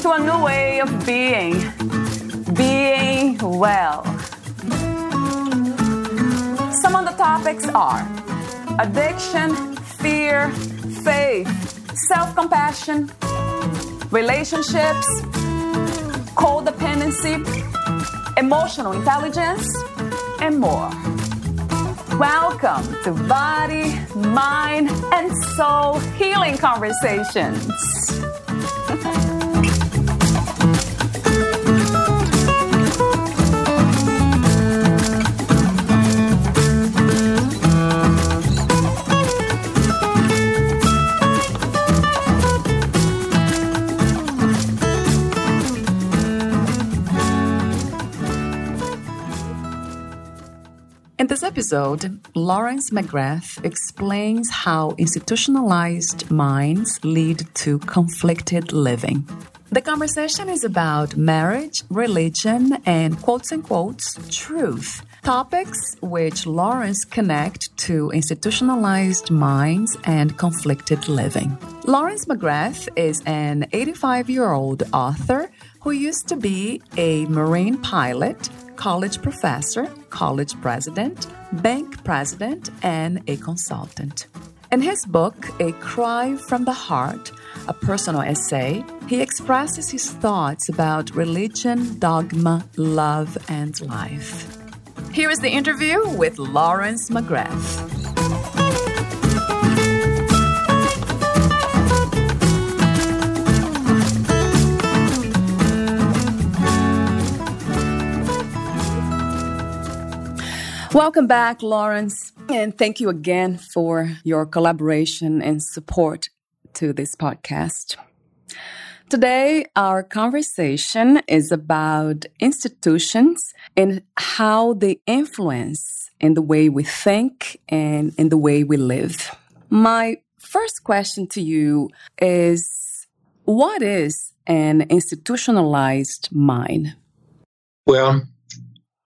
to a new way of being. Being well. Some of the topics are addiction, fear, faith, self compassion, relationships, codependency, emotional intelligence, and more. Welcome to Body, Mind, and Soul Healing Conversations. Episode, Lawrence McGrath explains how institutionalized minds lead to conflicted living. The conversation is about marriage, religion, and quotes and quotes truth, topics which Lawrence connect to institutionalized minds and conflicted living. Lawrence McGrath is an 85 year old author who used to be a Marine pilot college professor, college president, bank president, and a consultant. In his book, A Cry from the Heart, a personal essay, he expresses his thoughts about religion, dogma, love, and life. Here is the interview with Lawrence McGrath. Welcome back, Lawrence, and thank you again for your collaboration and support to this podcast. Today, our conversation is about institutions and how they influence in the way we think and in the way we live. My first question to you is what is an institutionalized mind? Well,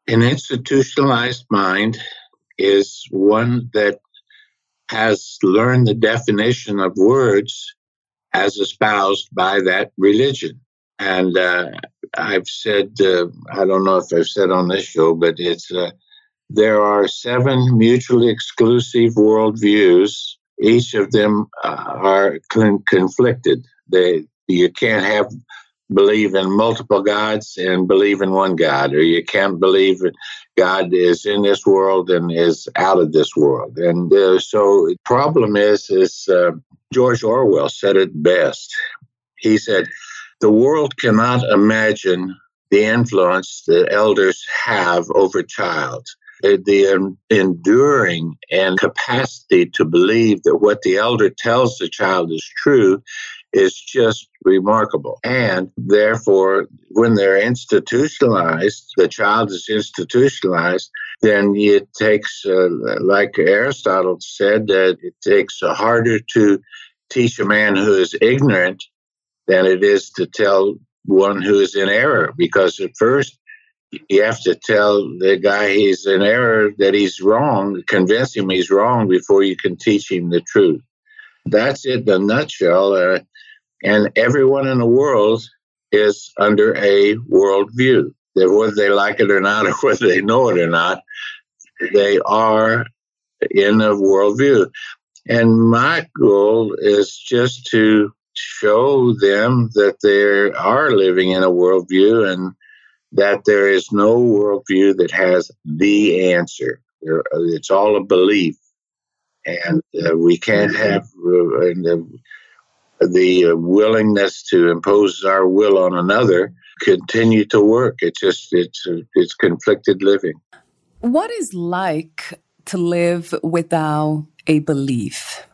an institutionalized mind is one that has learned the definition of words as espoused by that religion. And uh, I've said, uh, I don't know if I've said on this show, but it's uh, there are seven mutually exclusive worldviews. Each of them uh, are con- conflicted. They you can't have believe in multiple gods and believe in one God, or you can't believe God is in this world and is out of this world. And uh, so the problem is, is uh, George Orwell said it best. He said, "The world cannot imagine the influence that elders have over child." The um, enduring and capacity to believe that what the elder tells the child is true is just remarkable. And therefore, when they're institutionalized, the child is institutionalized, then it takes, uh, like Aristotle said, that it takes harder to teach a man who is ignorant than it is to tell one who is in error. Because at first, you have to tell the guy he's in error that he's wrong, convince him he's wrong before you can teach him the truth. That's it a nutshell. Uh, and everyone in the world is under a worldview. That whether they like it or not, or whether they know it or not, they are in a worldview. And my goal is just to show them that they are living in a worldview and that there is no worldview that has the answer. It's all a belief. And uh, we can't have, uh, the uh, willingness to impose our will on another continue to work. It's just it's uh, it's conflicted living. What is like to live without a belief?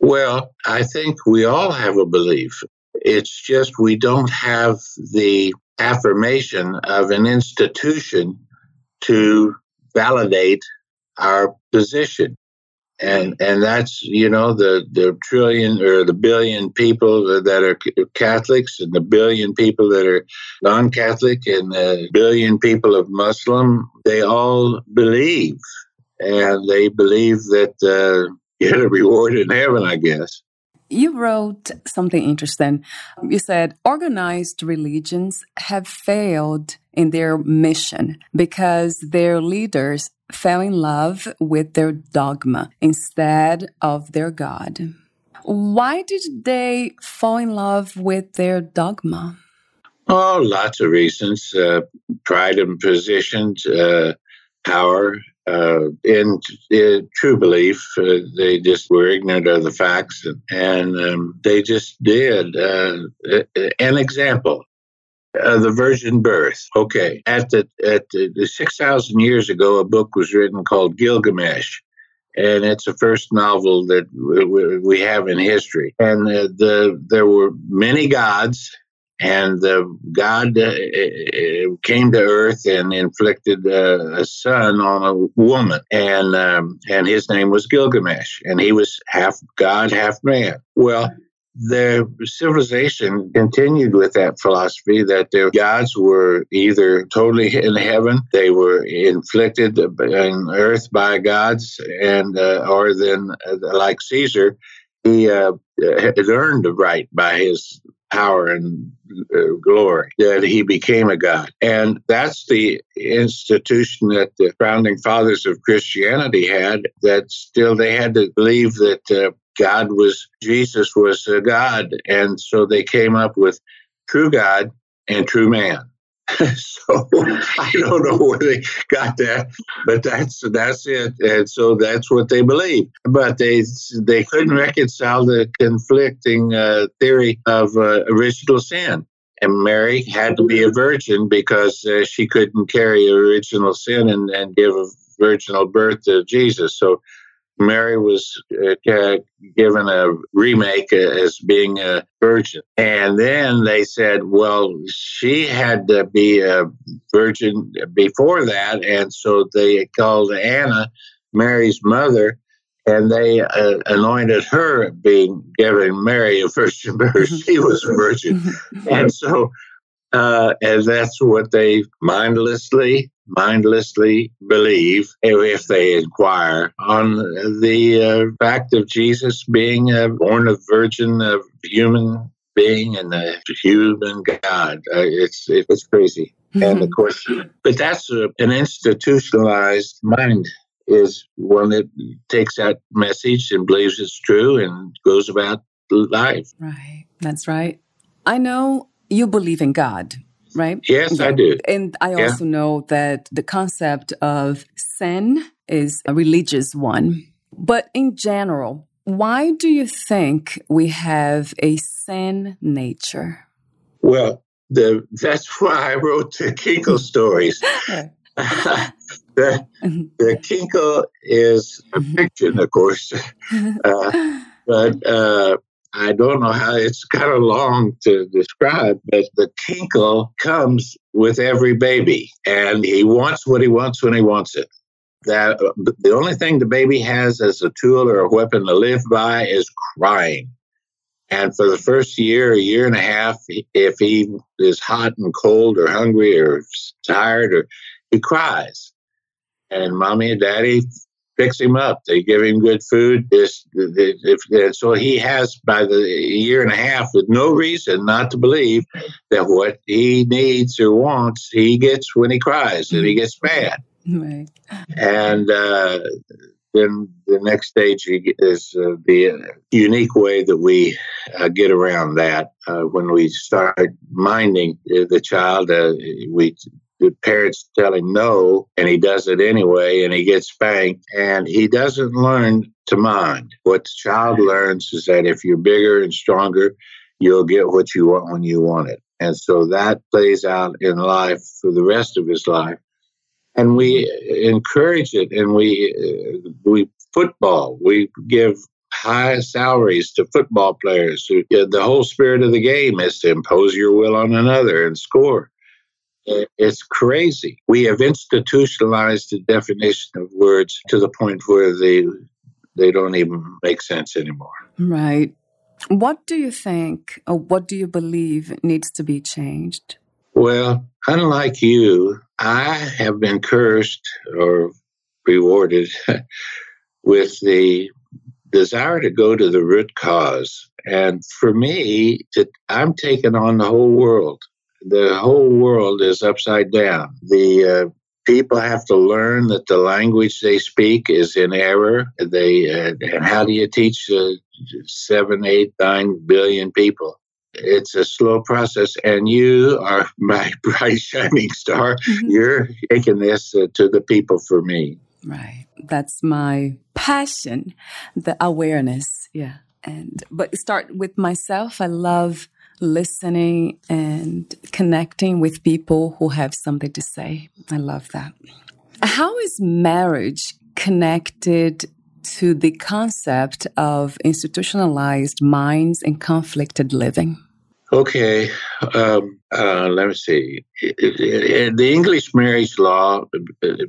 Well, I think we all have a belief. It's just we don't have the affirmation of an institution to validate our position and and that's you know the the trillion or the billion people that are Catholics and the billion people that are non-Catholic and the billion people of Muslim. They all believe, and they believe that uh, get a reward in heaven. I guess. You wrote something interesting. You said organized religions have failed in their mission because their leaders fell in love with their dogma instead of their God. Why did they fall in love with their dogma? Oh, lots of reasons. Uh, pride in position, uh, power, uh, in, true belief. Uh, they just were ignorant of the facts and, and um, they just did. Uh, an example uh, the virgin birth. Okay, at the at the, the six thousand years ago, a book was written called Gilgamesh, and it's the first novel that we, we have in history. And uh, the there were many gods, and the God uh, uh came to Earth and inflicted uh, a son on a woman, and um, and his name was Gilgamesh, and he was half God, half man. Well the civilization continued with that philosophy that their gods were either totally in heaven, they were inflicted on earth by gods, and uh, or then, uh, like Caesar, he uh, earned the right by his power and uh, glory that he became a god. And that's the institution that the founding fathers of Christianity had, that still they had to believe that uh, God was, Jesus was a God. And so they came up with true God and true man. so I don't know where they got that, but that's that's it, and so that's what they believe. But they they couldn't reconcile the conflicting uh, theory of uh, original sin, and Mary had to be a virgin because uh, she couldn't carry original sin and, and give a virginal birth to Jesus. So Mary was uh, given a remake as being a virgin. And then they said, well, she had to be a virgin before that. And so they called Anna Mary's mother and they uh, anointed her being given Mary a virgin birth. she was a virgin. and so uh, and that's what they mindlessly, mindlessly believe if they inquire on the uh, fact of Jesus being a born of virgin, of human being, and a human God. Uh, it's it's crazy. Mm-hmm. And of course, but that's a, an institutionalized mind is one that takes that message and believes it's true and goes about life. Right. That's right. I know you believe in God, right? Yes, I do. And I yeah. also know that the concept of sin is a religious one. But in general, why do you think we have a sin nature? Well, the, that's why I wrote the Kinkle stories. the, the Kinkle is a fiction, of course, uh, but uh, I don't know how it's kind of long to describe, but the tinkle comes with every baby, and he wants what he wants when he wants it. That uh, the only thing the baby has as a tool or a weapon to live by is crying. And for the first year, a year and a half, if he is hot and cold or hungry or tired, or he cries. And mommy and daddy fix him up. They give him good food. This, if, if, so he has by the year and a half with no reason not to believe that what he needs or wants he gets when he cries and he gets mad. Right. And uh, then the next stage is uh, the unique way that we uh, get around that. Uh, when we start minding the child, uh, we the parents tell him no, and he does it anyway, and he gets spanked, and he doesn't learn to mind. What the child learns is that if you're bigger and stronger, you'll get what you want when you want it. And so that plays out in life for the rest of his life. And we encourage it, and we uh, we football. We give high salaries to football players. The whole spirit of the game is to impose your will on another and score. It's crazy. We have institutionalized the definition of words to the point where they they don't even make sense anymore. Right. What do you think or what do you believe needs to be changed? Well, unlike you, I have been cursed or rewarded with the desire to go to the root cause. And for me, to, I'm taking on the whole world. The whole world is upside down. The uh, people have to learn that the language they speak is in error. They uh, and how do you teach uh, seven, eight, nine billion people? It's a slow process, and you are my bright shining star. Mm-hmm. You're taking this uh, to the people for me. Right. That's my passion, the awareness. Yeah. And, but start with myself. I love listening and connecting with people who have something to say. I love that. How is marriage connected to the concept of institutionalized minds and conflicted living? Okay, um, uh, let me see. The English marriage law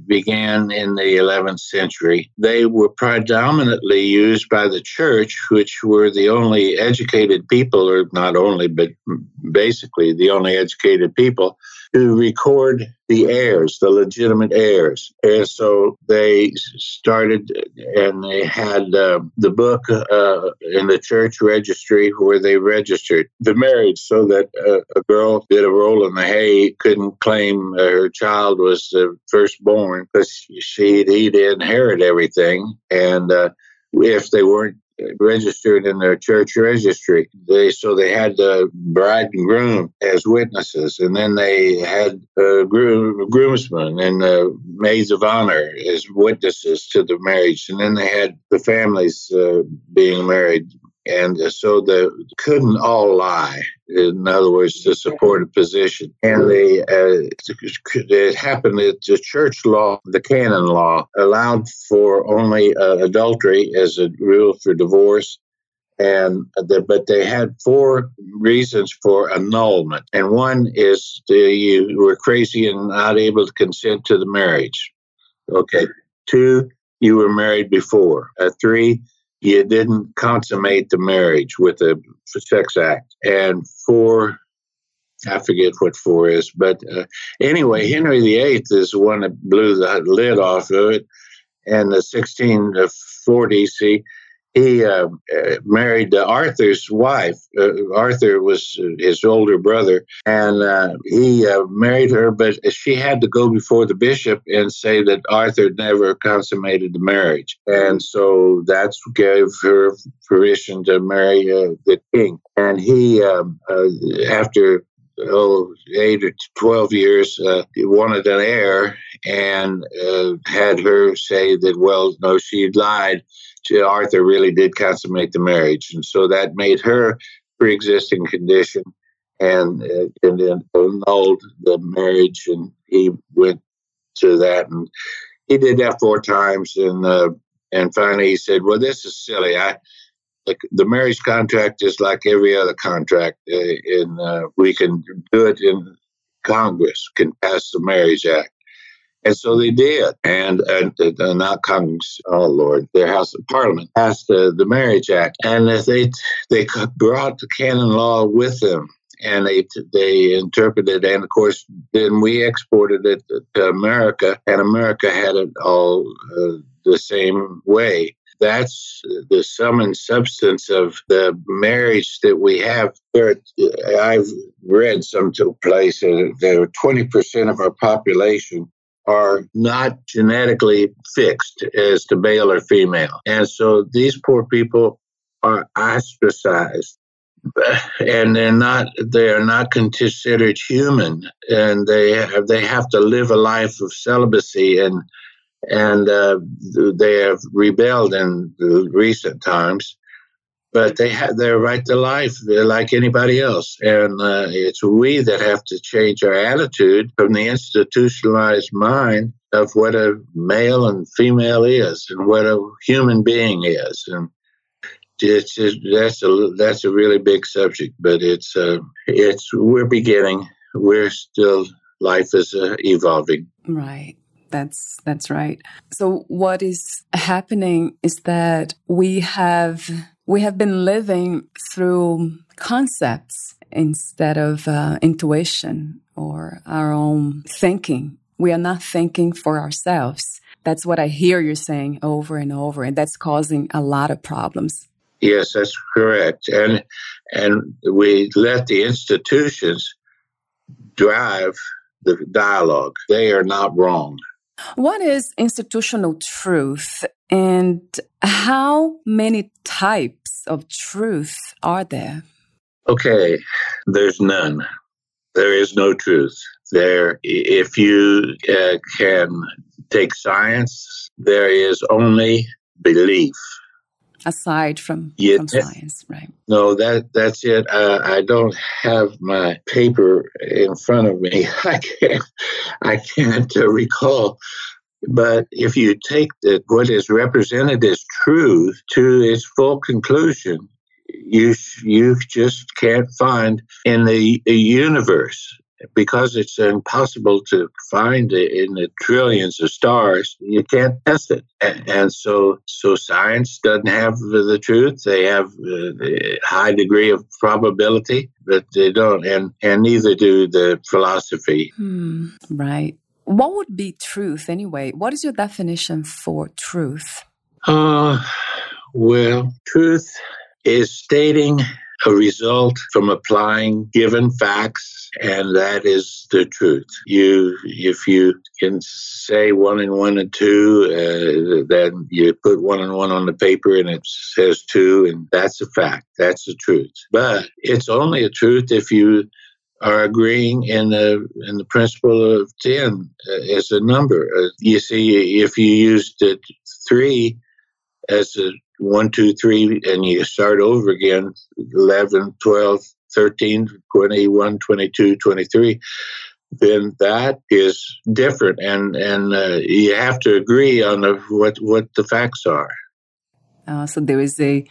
began in the 11th century. They were predominantly used by the church, which were the only educated people, or not only, but basically the only educated people to record the heirs, the legitimate heirs. And so they started and they had uh, the book uh, in the church registry where they registered the marriage so that uh, a girl did a roll in the hay couldn't claim her child was the firstborn because she he'd inherit everything. And uh, if they weren't registered in their church registry. They so they had the bride and groom as witnesses, and then they had uh, groom, groomsmen and the maids of honor as witnesses to the marriage, and then they had the families uh, being married and so they couldn't all lie. In other words, to support a position, and they uh, it happened that the church law, the canon law, allowed for only uh, adultery as a rule for divorce, and the, but they had four reasons for annulment, and one is the, you were crazy and not able to consent to the marriage. Okay, two, you were married before. Uh, three, you didn't consummate the marriage with a sex act. And four, I forget what four is, but uh, anyway, Henry VIII is the one that blew the lid off of it. And the 1640s, he he uh, uh, married uh, Arthur's wife. Uh, Arthur was his older brother, and uh, he uh, married her, but she had to go before the bishop and say that Arthur never consummated the marriage. And so that gave her permission to marry the king. And he, um, after oh, eight or 12 years, uh, wanted an heir and uh, had her say that, well, no, she lied Arthur really did consummate the marriage, and so that made her pre-existing condition and uh, and then annulled the marriage, and he went to that, and he did that four times, and uh, and finally he said, "Well, this is silly. I." Like the marriage contract is like every other contract, uh, and uh, we can do it in Congress, can pass the Marriage Act. And so they did. And, and, and not Congress, oh Lord, their House of Parliament passed the, the Marriage Act. And they, they brought the canon law with them and they they interpreted and of course then we exported it to America and America had it all uh, the same way that's the sum and substance of the marriage that we have there I've read some place there 20% of our population are not genetically fixed as to male or female. And so these poor people are ostracized. And they're not they are not considered human. And they have they have to live a life of celibacy and and uh, they have rebelled in recent times but they have their right to life like anybody else. And uh, it's we that have to change our attitude from the institutionalized mind of what a male and female is and what a human being is. And it's just, that's a that's a really big subject, but it's uh, it's we're beginning. We're still life is uh, evolving. Right. That's that's right. So what is happening is that we have we have been living through concepts instead of uh, intuition or our own thinking. We are not thinking for ourselves. That's what I hear you saying over and over, and that's causing a lot of problems. Yes, that's correct. And and we let the institutions drive the dialogue. They are not wrong. What is institutional truth and how many types of truth are there? Okay, there's none. There is no truth. There, if you uh, can take science, there is only belief. Aside from, yeah, from science, right? No, that that's it. Uh, I don't have my paper in front of me. I can't. I can't uh, recall. But if you take the, what is represented as truth to its full conclusion, you you just can't find in the, the universe because it's impossible to find it in the trillions of stars, you can't test it. And, and so, so science doesn't have the truth. They have a high degree of probability, but they don't, and and neither do the philosophy. Hmm, right. What would be truth anyway? What is your definition for truth? Uh, well, truth is stating a result from applying given facts, and that is the truth. You, if you can say one and one and two, uh, then you put one and one on the paper, and it says two, and that's a fact. That's the truth. But it's only a truth if you are agreeing in the in the principle of ten uh, as a number. Uh, you see, if you used the three as a one, two, three, and you start over again 11, 12, 13, 21, 22, 23, then that is different. And, and uh, you have to agree on the, what, what the facts are. Uh, so there is a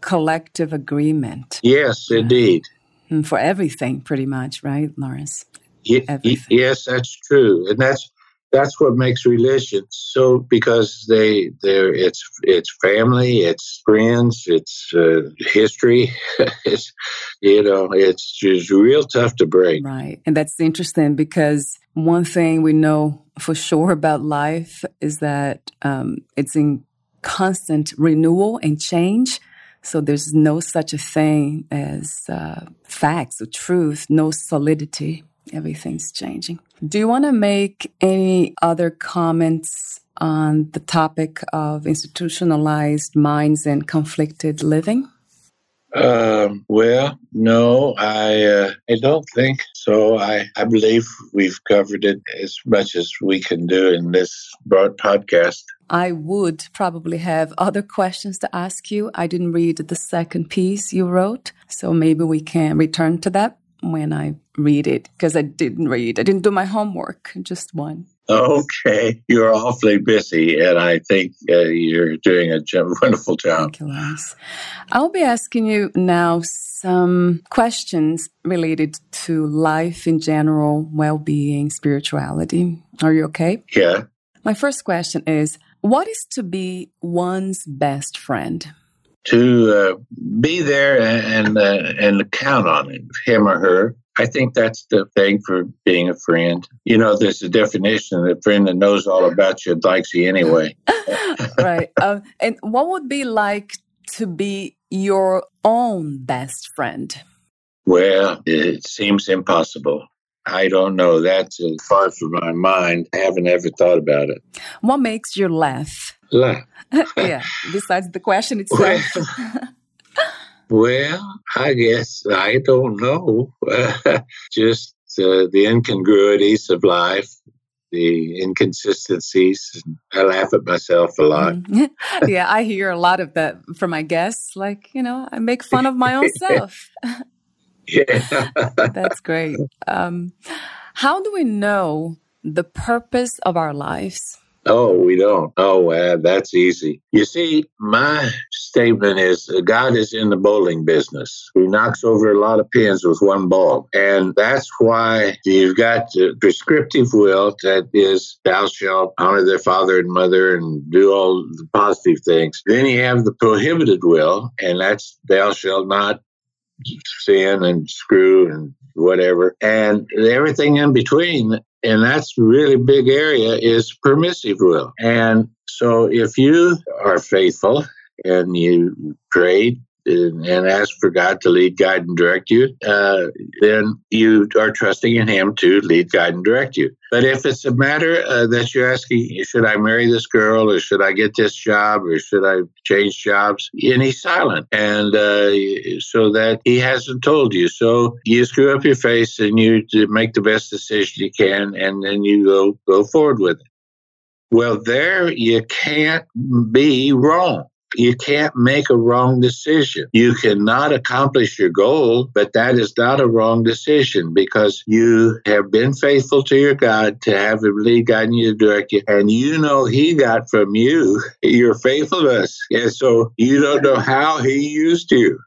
collective agreement. Yes, indeed. Uh, for everything, pretty much, right, Lawrence? Y- yes, that's true. And that's that's what makes religion so because they they're it's it's family it's friends it's uh, history it's you know it's just real tough to break. Right. And that's interesting because one thing we know for sure about life is that um, it's in constant renewal and change. So there's no such a thing as uh, facts or truth no solidity everything's changing. Do you want to make any other comments on the topic of institutionalized minds and conflicted living? Um, well, no, I uh, I don't think so. I, I believe we've covered it as much as we can do in this broad podcast. I would probably have other questions to ask you. I didn't read the second piece you wrote, so maybe we can return to that when I read it because I didn't read. I didn't do my homework, just one. Okay, you're awfully busy, and I think uh, you're doing a wonderful job. Thank you, Lars. I'll be asking you now some questions related to life in general, well being, spirituality. Are you okay? Yeah. My first question is What is to be one's best friend? To uh, be there and uh, and count on it, him or her. I think that's the thing for being a friend. You know, there's a definition: of a friend that knows all about you and likes you anyway. right. Um, and what would be like to be your own best friend? Well, it seems impossible. I don't know. That's far from my mind. I haven't ever thought about it. What makes you laugh? Laugh. yeah. Besides the question itself. well, I guess I don't know. Just uh, the incongruities of life, the inconsistencies. I laugh at myself a lot. Mm-hmm. yeah, I hear a lot of that from my guests. Like, you know, I make fun of my own self. yeah. That's great. Um, how do we know the purpose of our lives? Oh, we don't. Oh, well, that's easy. You see, my statement is uh, God is in the bowling business. He knocks over a lot of pins with one ball. And that's why you've got the prescriptive will that is, thou shalt honor their father and mother and do all the positive things. Then you have the prohibited will, and that's, thou shalt not sin and screw and whatever. And everything in between and that's really big area is permissive will. And so if you are faithful and you prayed and, ask for God to lead, guide, and direct you, uh, then you are trusting in Him to lead, guide, and direct you. But if it's a matter uh, that you're asking, should I marry this girl, or should I get this job, or should I change jobs, and He's silent, and uh, so that He hasn't told you. So you screw up your face and you make the best decision you can, and then you go go forward with it. Well, there you can't be wrong you can't make a wrong decision. You cannot accomplish your goal, but that is not a wrong decision because you have been faithful to your God to have Him lead, guide you, to direct you, and you know He got from you your faithfulness. And so you don't know how He used you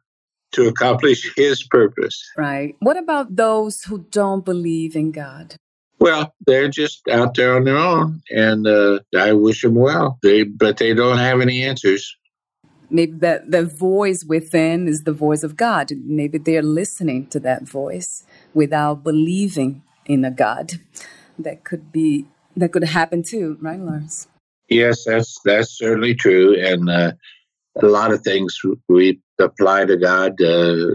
to accomplish His purpose. Right. What about those who don't believe in God? Well, they're just out there on their own, and uh, I wish them well. They, but they don't have any answers maybe that the voice within is the voice of God. Maybe they're listening to that voice without believing in a God. That could be that could happen too, right, Lawrence? Yes, that's that's certainly true, and uh, a lot of things we apply to God uh,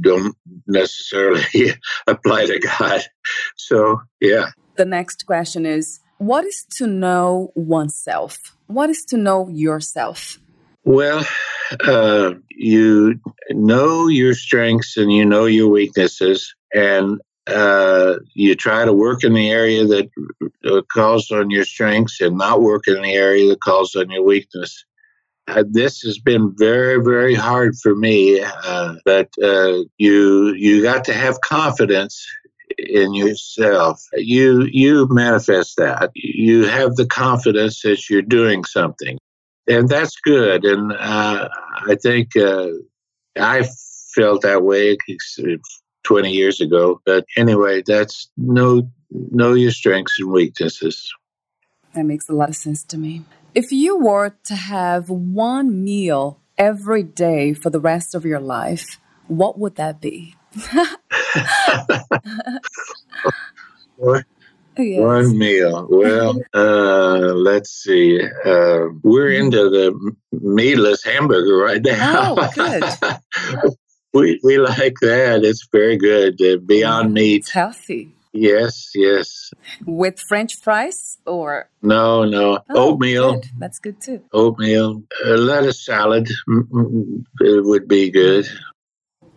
don't necessarily apply to God. So, yeah. The next question is: What is to know oneself? What is to know yourself? Well, uh, you know your strengths and you know your weaknesses, and uh, you try to work in the area that uh, calls on your strengths and not work in the area that calls on your weakness. Uh, this has been very, very hard for me. Uh, but uh, you you got to have confidence in yourself. You you manifest that. You have the confidence that you're doing something and that's good. And uh, I think uh, I felt that way 20 years ago. But anyway, that's know know your strengths and weaknesses. That makes a lot of sense to me. If you were to have one meal every day for the rest of your life, what would that be? Yes. One meal. Well, uh, let's see. Uh, we're mm-hmm. into the meatless hamburger right now. Oh, good. we we like that. It's very good. Uh, beyond meat. It's healthy. Yes, yes. With French fries or? No, no. Oh, Oatmeal. Good. That's good too. Oatmeal. A lettuce salad it would be good.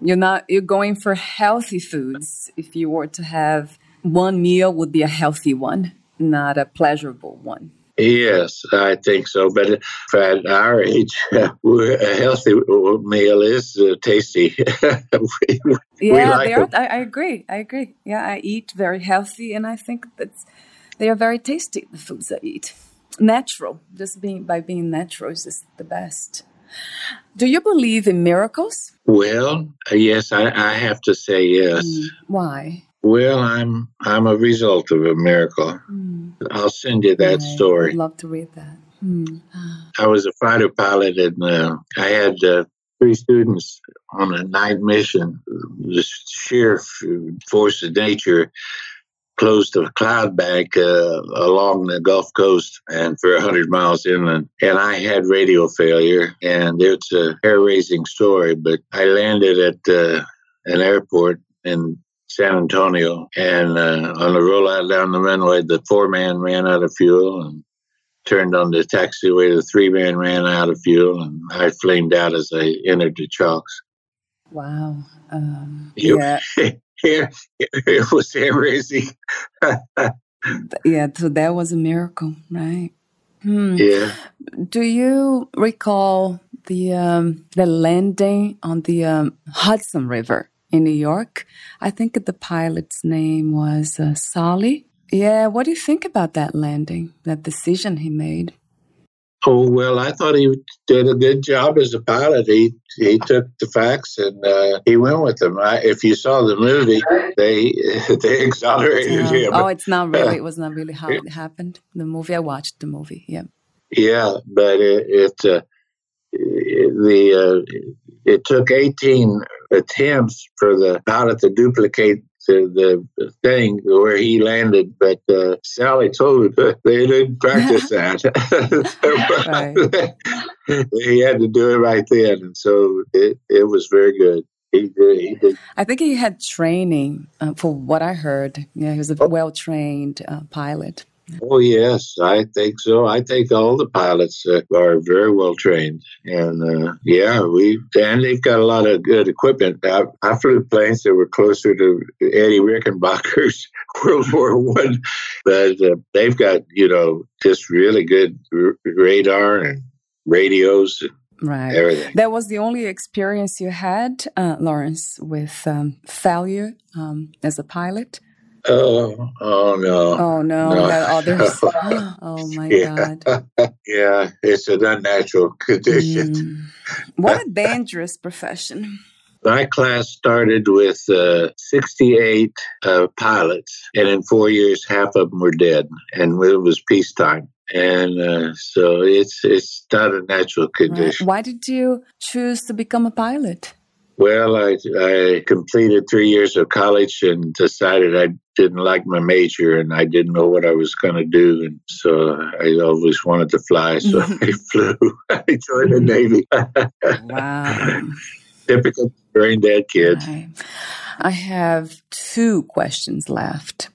You're not. You're going for healthy foods. If you were to have one meal would be a healthy one, not a pleasurable one. Yes, I think so. But at our age, a healthy meal is uh, tasty. we, yeah, like they are, I, I, agree. I agree. Yeah, I eat very healthy, and I think that they are very tasty. The foods I eat, natural. Just being by being natural is just the best. Do you believe in miracles? Well, yes, I, I have to say yes. Mm, why? Well, I'm I'm a result of a miracle. Mm. I'll send you that right. story. I'd love to read that. Mm. I was a fighter pilot, and uh, I had uh, three students on a night mission. The sheer force of nature closed a cloud bank uh, along the Gulf Coast and for 100 miles inland. And I had radio failure, and it's a hair raising story, but I landed at uh, an airport in San Antonio. And uh, on the rollout down the runway, the four man ran out of fuel and turned on the taxiway. The three man ran out of fuel, and I flamed out as I entered the chocks. Wow. Um, yeah. it was amazing. yeah, so that was a miracle, right? Hmm. Yeah. Do you recall the um, the landing on the um, Hudson River? In New York. I think the pilot's name was uh, Sully. Yeah, what do you think about that landing, that decision he made? Oh well, I thought he did a good job as a pilot. He he took the facts and uh, he went with them. I, if you saw the movie, they they exonerated him. oh, it's not really. It was not really how it happened. The movie I watched, the movie. Yeah. Yeah, but it, it uh, the uh, it took 18 attempts for the pilot to duplicate the, the thing where he landed, but uh, Sully told him they didn't practice that. he had to do it right then, and so it, it was very good. He did, he did. I think he had training, uh, for what I heard. Yeah, he was a well trained uh, pilot. Oh yes, I think so. I think all the pilots uh, are very well trained, and uh, yeah, we and they've got a lot of good equipment. I, I flew planes that were closer to Eddie Rickenbacker's World War One, but uh, they've got you know just really good r- radar and radios and Right. everything. That was the only experience you had, uh, Lawrence, with um, failure um, as a pilot. Oh, oh no. Oh no, No. there are others. oh my Yeah. God. Yeah, it's an unnatural condition. Mm. What a dangerous profession. My class started with uh, 68 uh, pilots, and in four years, half of them were dead, and it was peacetime. And uh, so it's it's not a natural Right. condition. Why did you choose to become a pilot? Well, I, I completed three years of college and decided I didn't like my major and I didn't know what I was going to do. And so I always wanted to fly, so mm-hmm. I flew. I joined the mm-hmm. Navy. Wow. Typical brain dead kids. Right. I have two questions left.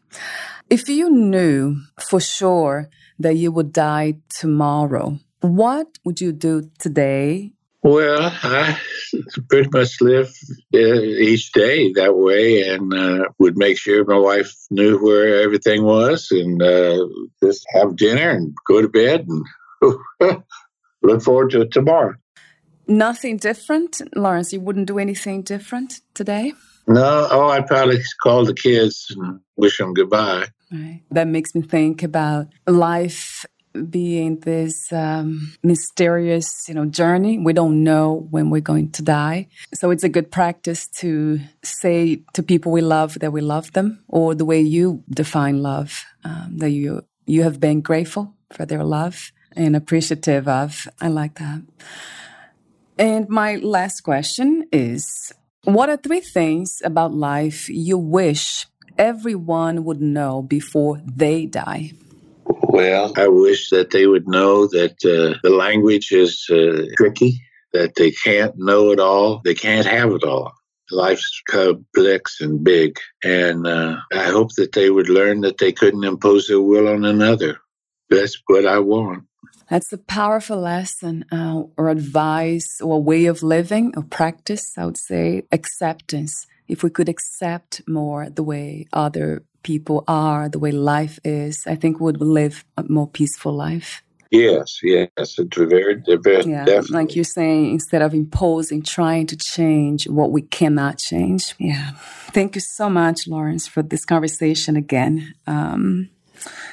If you knew for sure that you would die tomorrow, what would you do today? Well, I pretty much live uh, each day that way and uh, would make sure my wife knew where everything was and uh, just have dinner and go to bed and look forward to tomorrow. Nothing different? Lawrence, you wouldn't do anything different today? No, oh, I'd probably call the kids and wish them goodbye. Right. That makes me think about life being this um, mysterious, you know, journey. We don't know when we're going to die, so it's a good practice to say to people we love that we love them, or the way you define love, um, that you you have been grateful for their love and appreciative of. I like that. And my last question is: What are three things about life you wish everyone would know before they die? Well, I wish that they would know that uh, the language is uh, tricky, that they can't know it all, they can't have it all. Life's complex and big, and uh, I hope that they would learn that they couldn't impose their will on another. That's what I want. That's a powerful lesson uh, or advice or way of living or practice. I would say acceptance. If we could accept more the way other people are, the way life is, I think would live a more peaceful life. Yes, yes, it's very, very Yeah, definitely. like you're saying, instead of imposing, trying to change what we cannot change. Yeah. Thank you so much, Lawrence, for this conversation again. Um,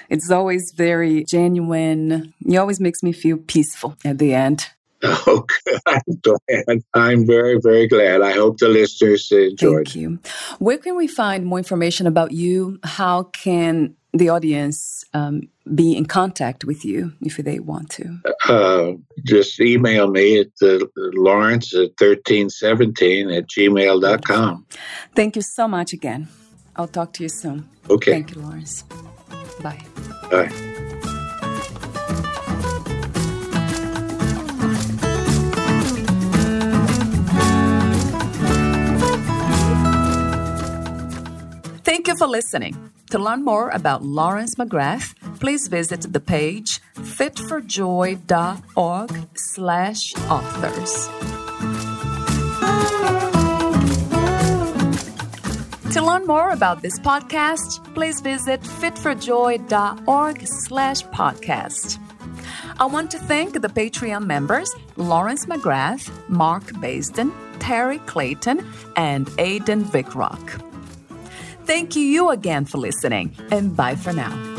it's always very genuine. It always makes me feel peaceful at the end. Oh, good. I'm glad. I'm very, very glad. I hope the listeners enjoyed. Thank you. Where can we find more information about you? How can the audience um, be in contact with you if they want to? Uh, just email me at uh, lawrence at 1317 at gmail.com. Thank you so much again. I'll talk to you soon. Okay. Thank you, Lawrence. Bye. Bye. You for listening. To learn more about Lawrence McGrath, please visit the page fitforjoy.org slash authors. To learn more about this podcast, please visit fitforjoy.org slash podcast. I want to thank the Patreon members Lawrence McGrath, Mark Basden, Terry Clayton, and Aidan Vickrock. Thank you again for listening, and bye for now.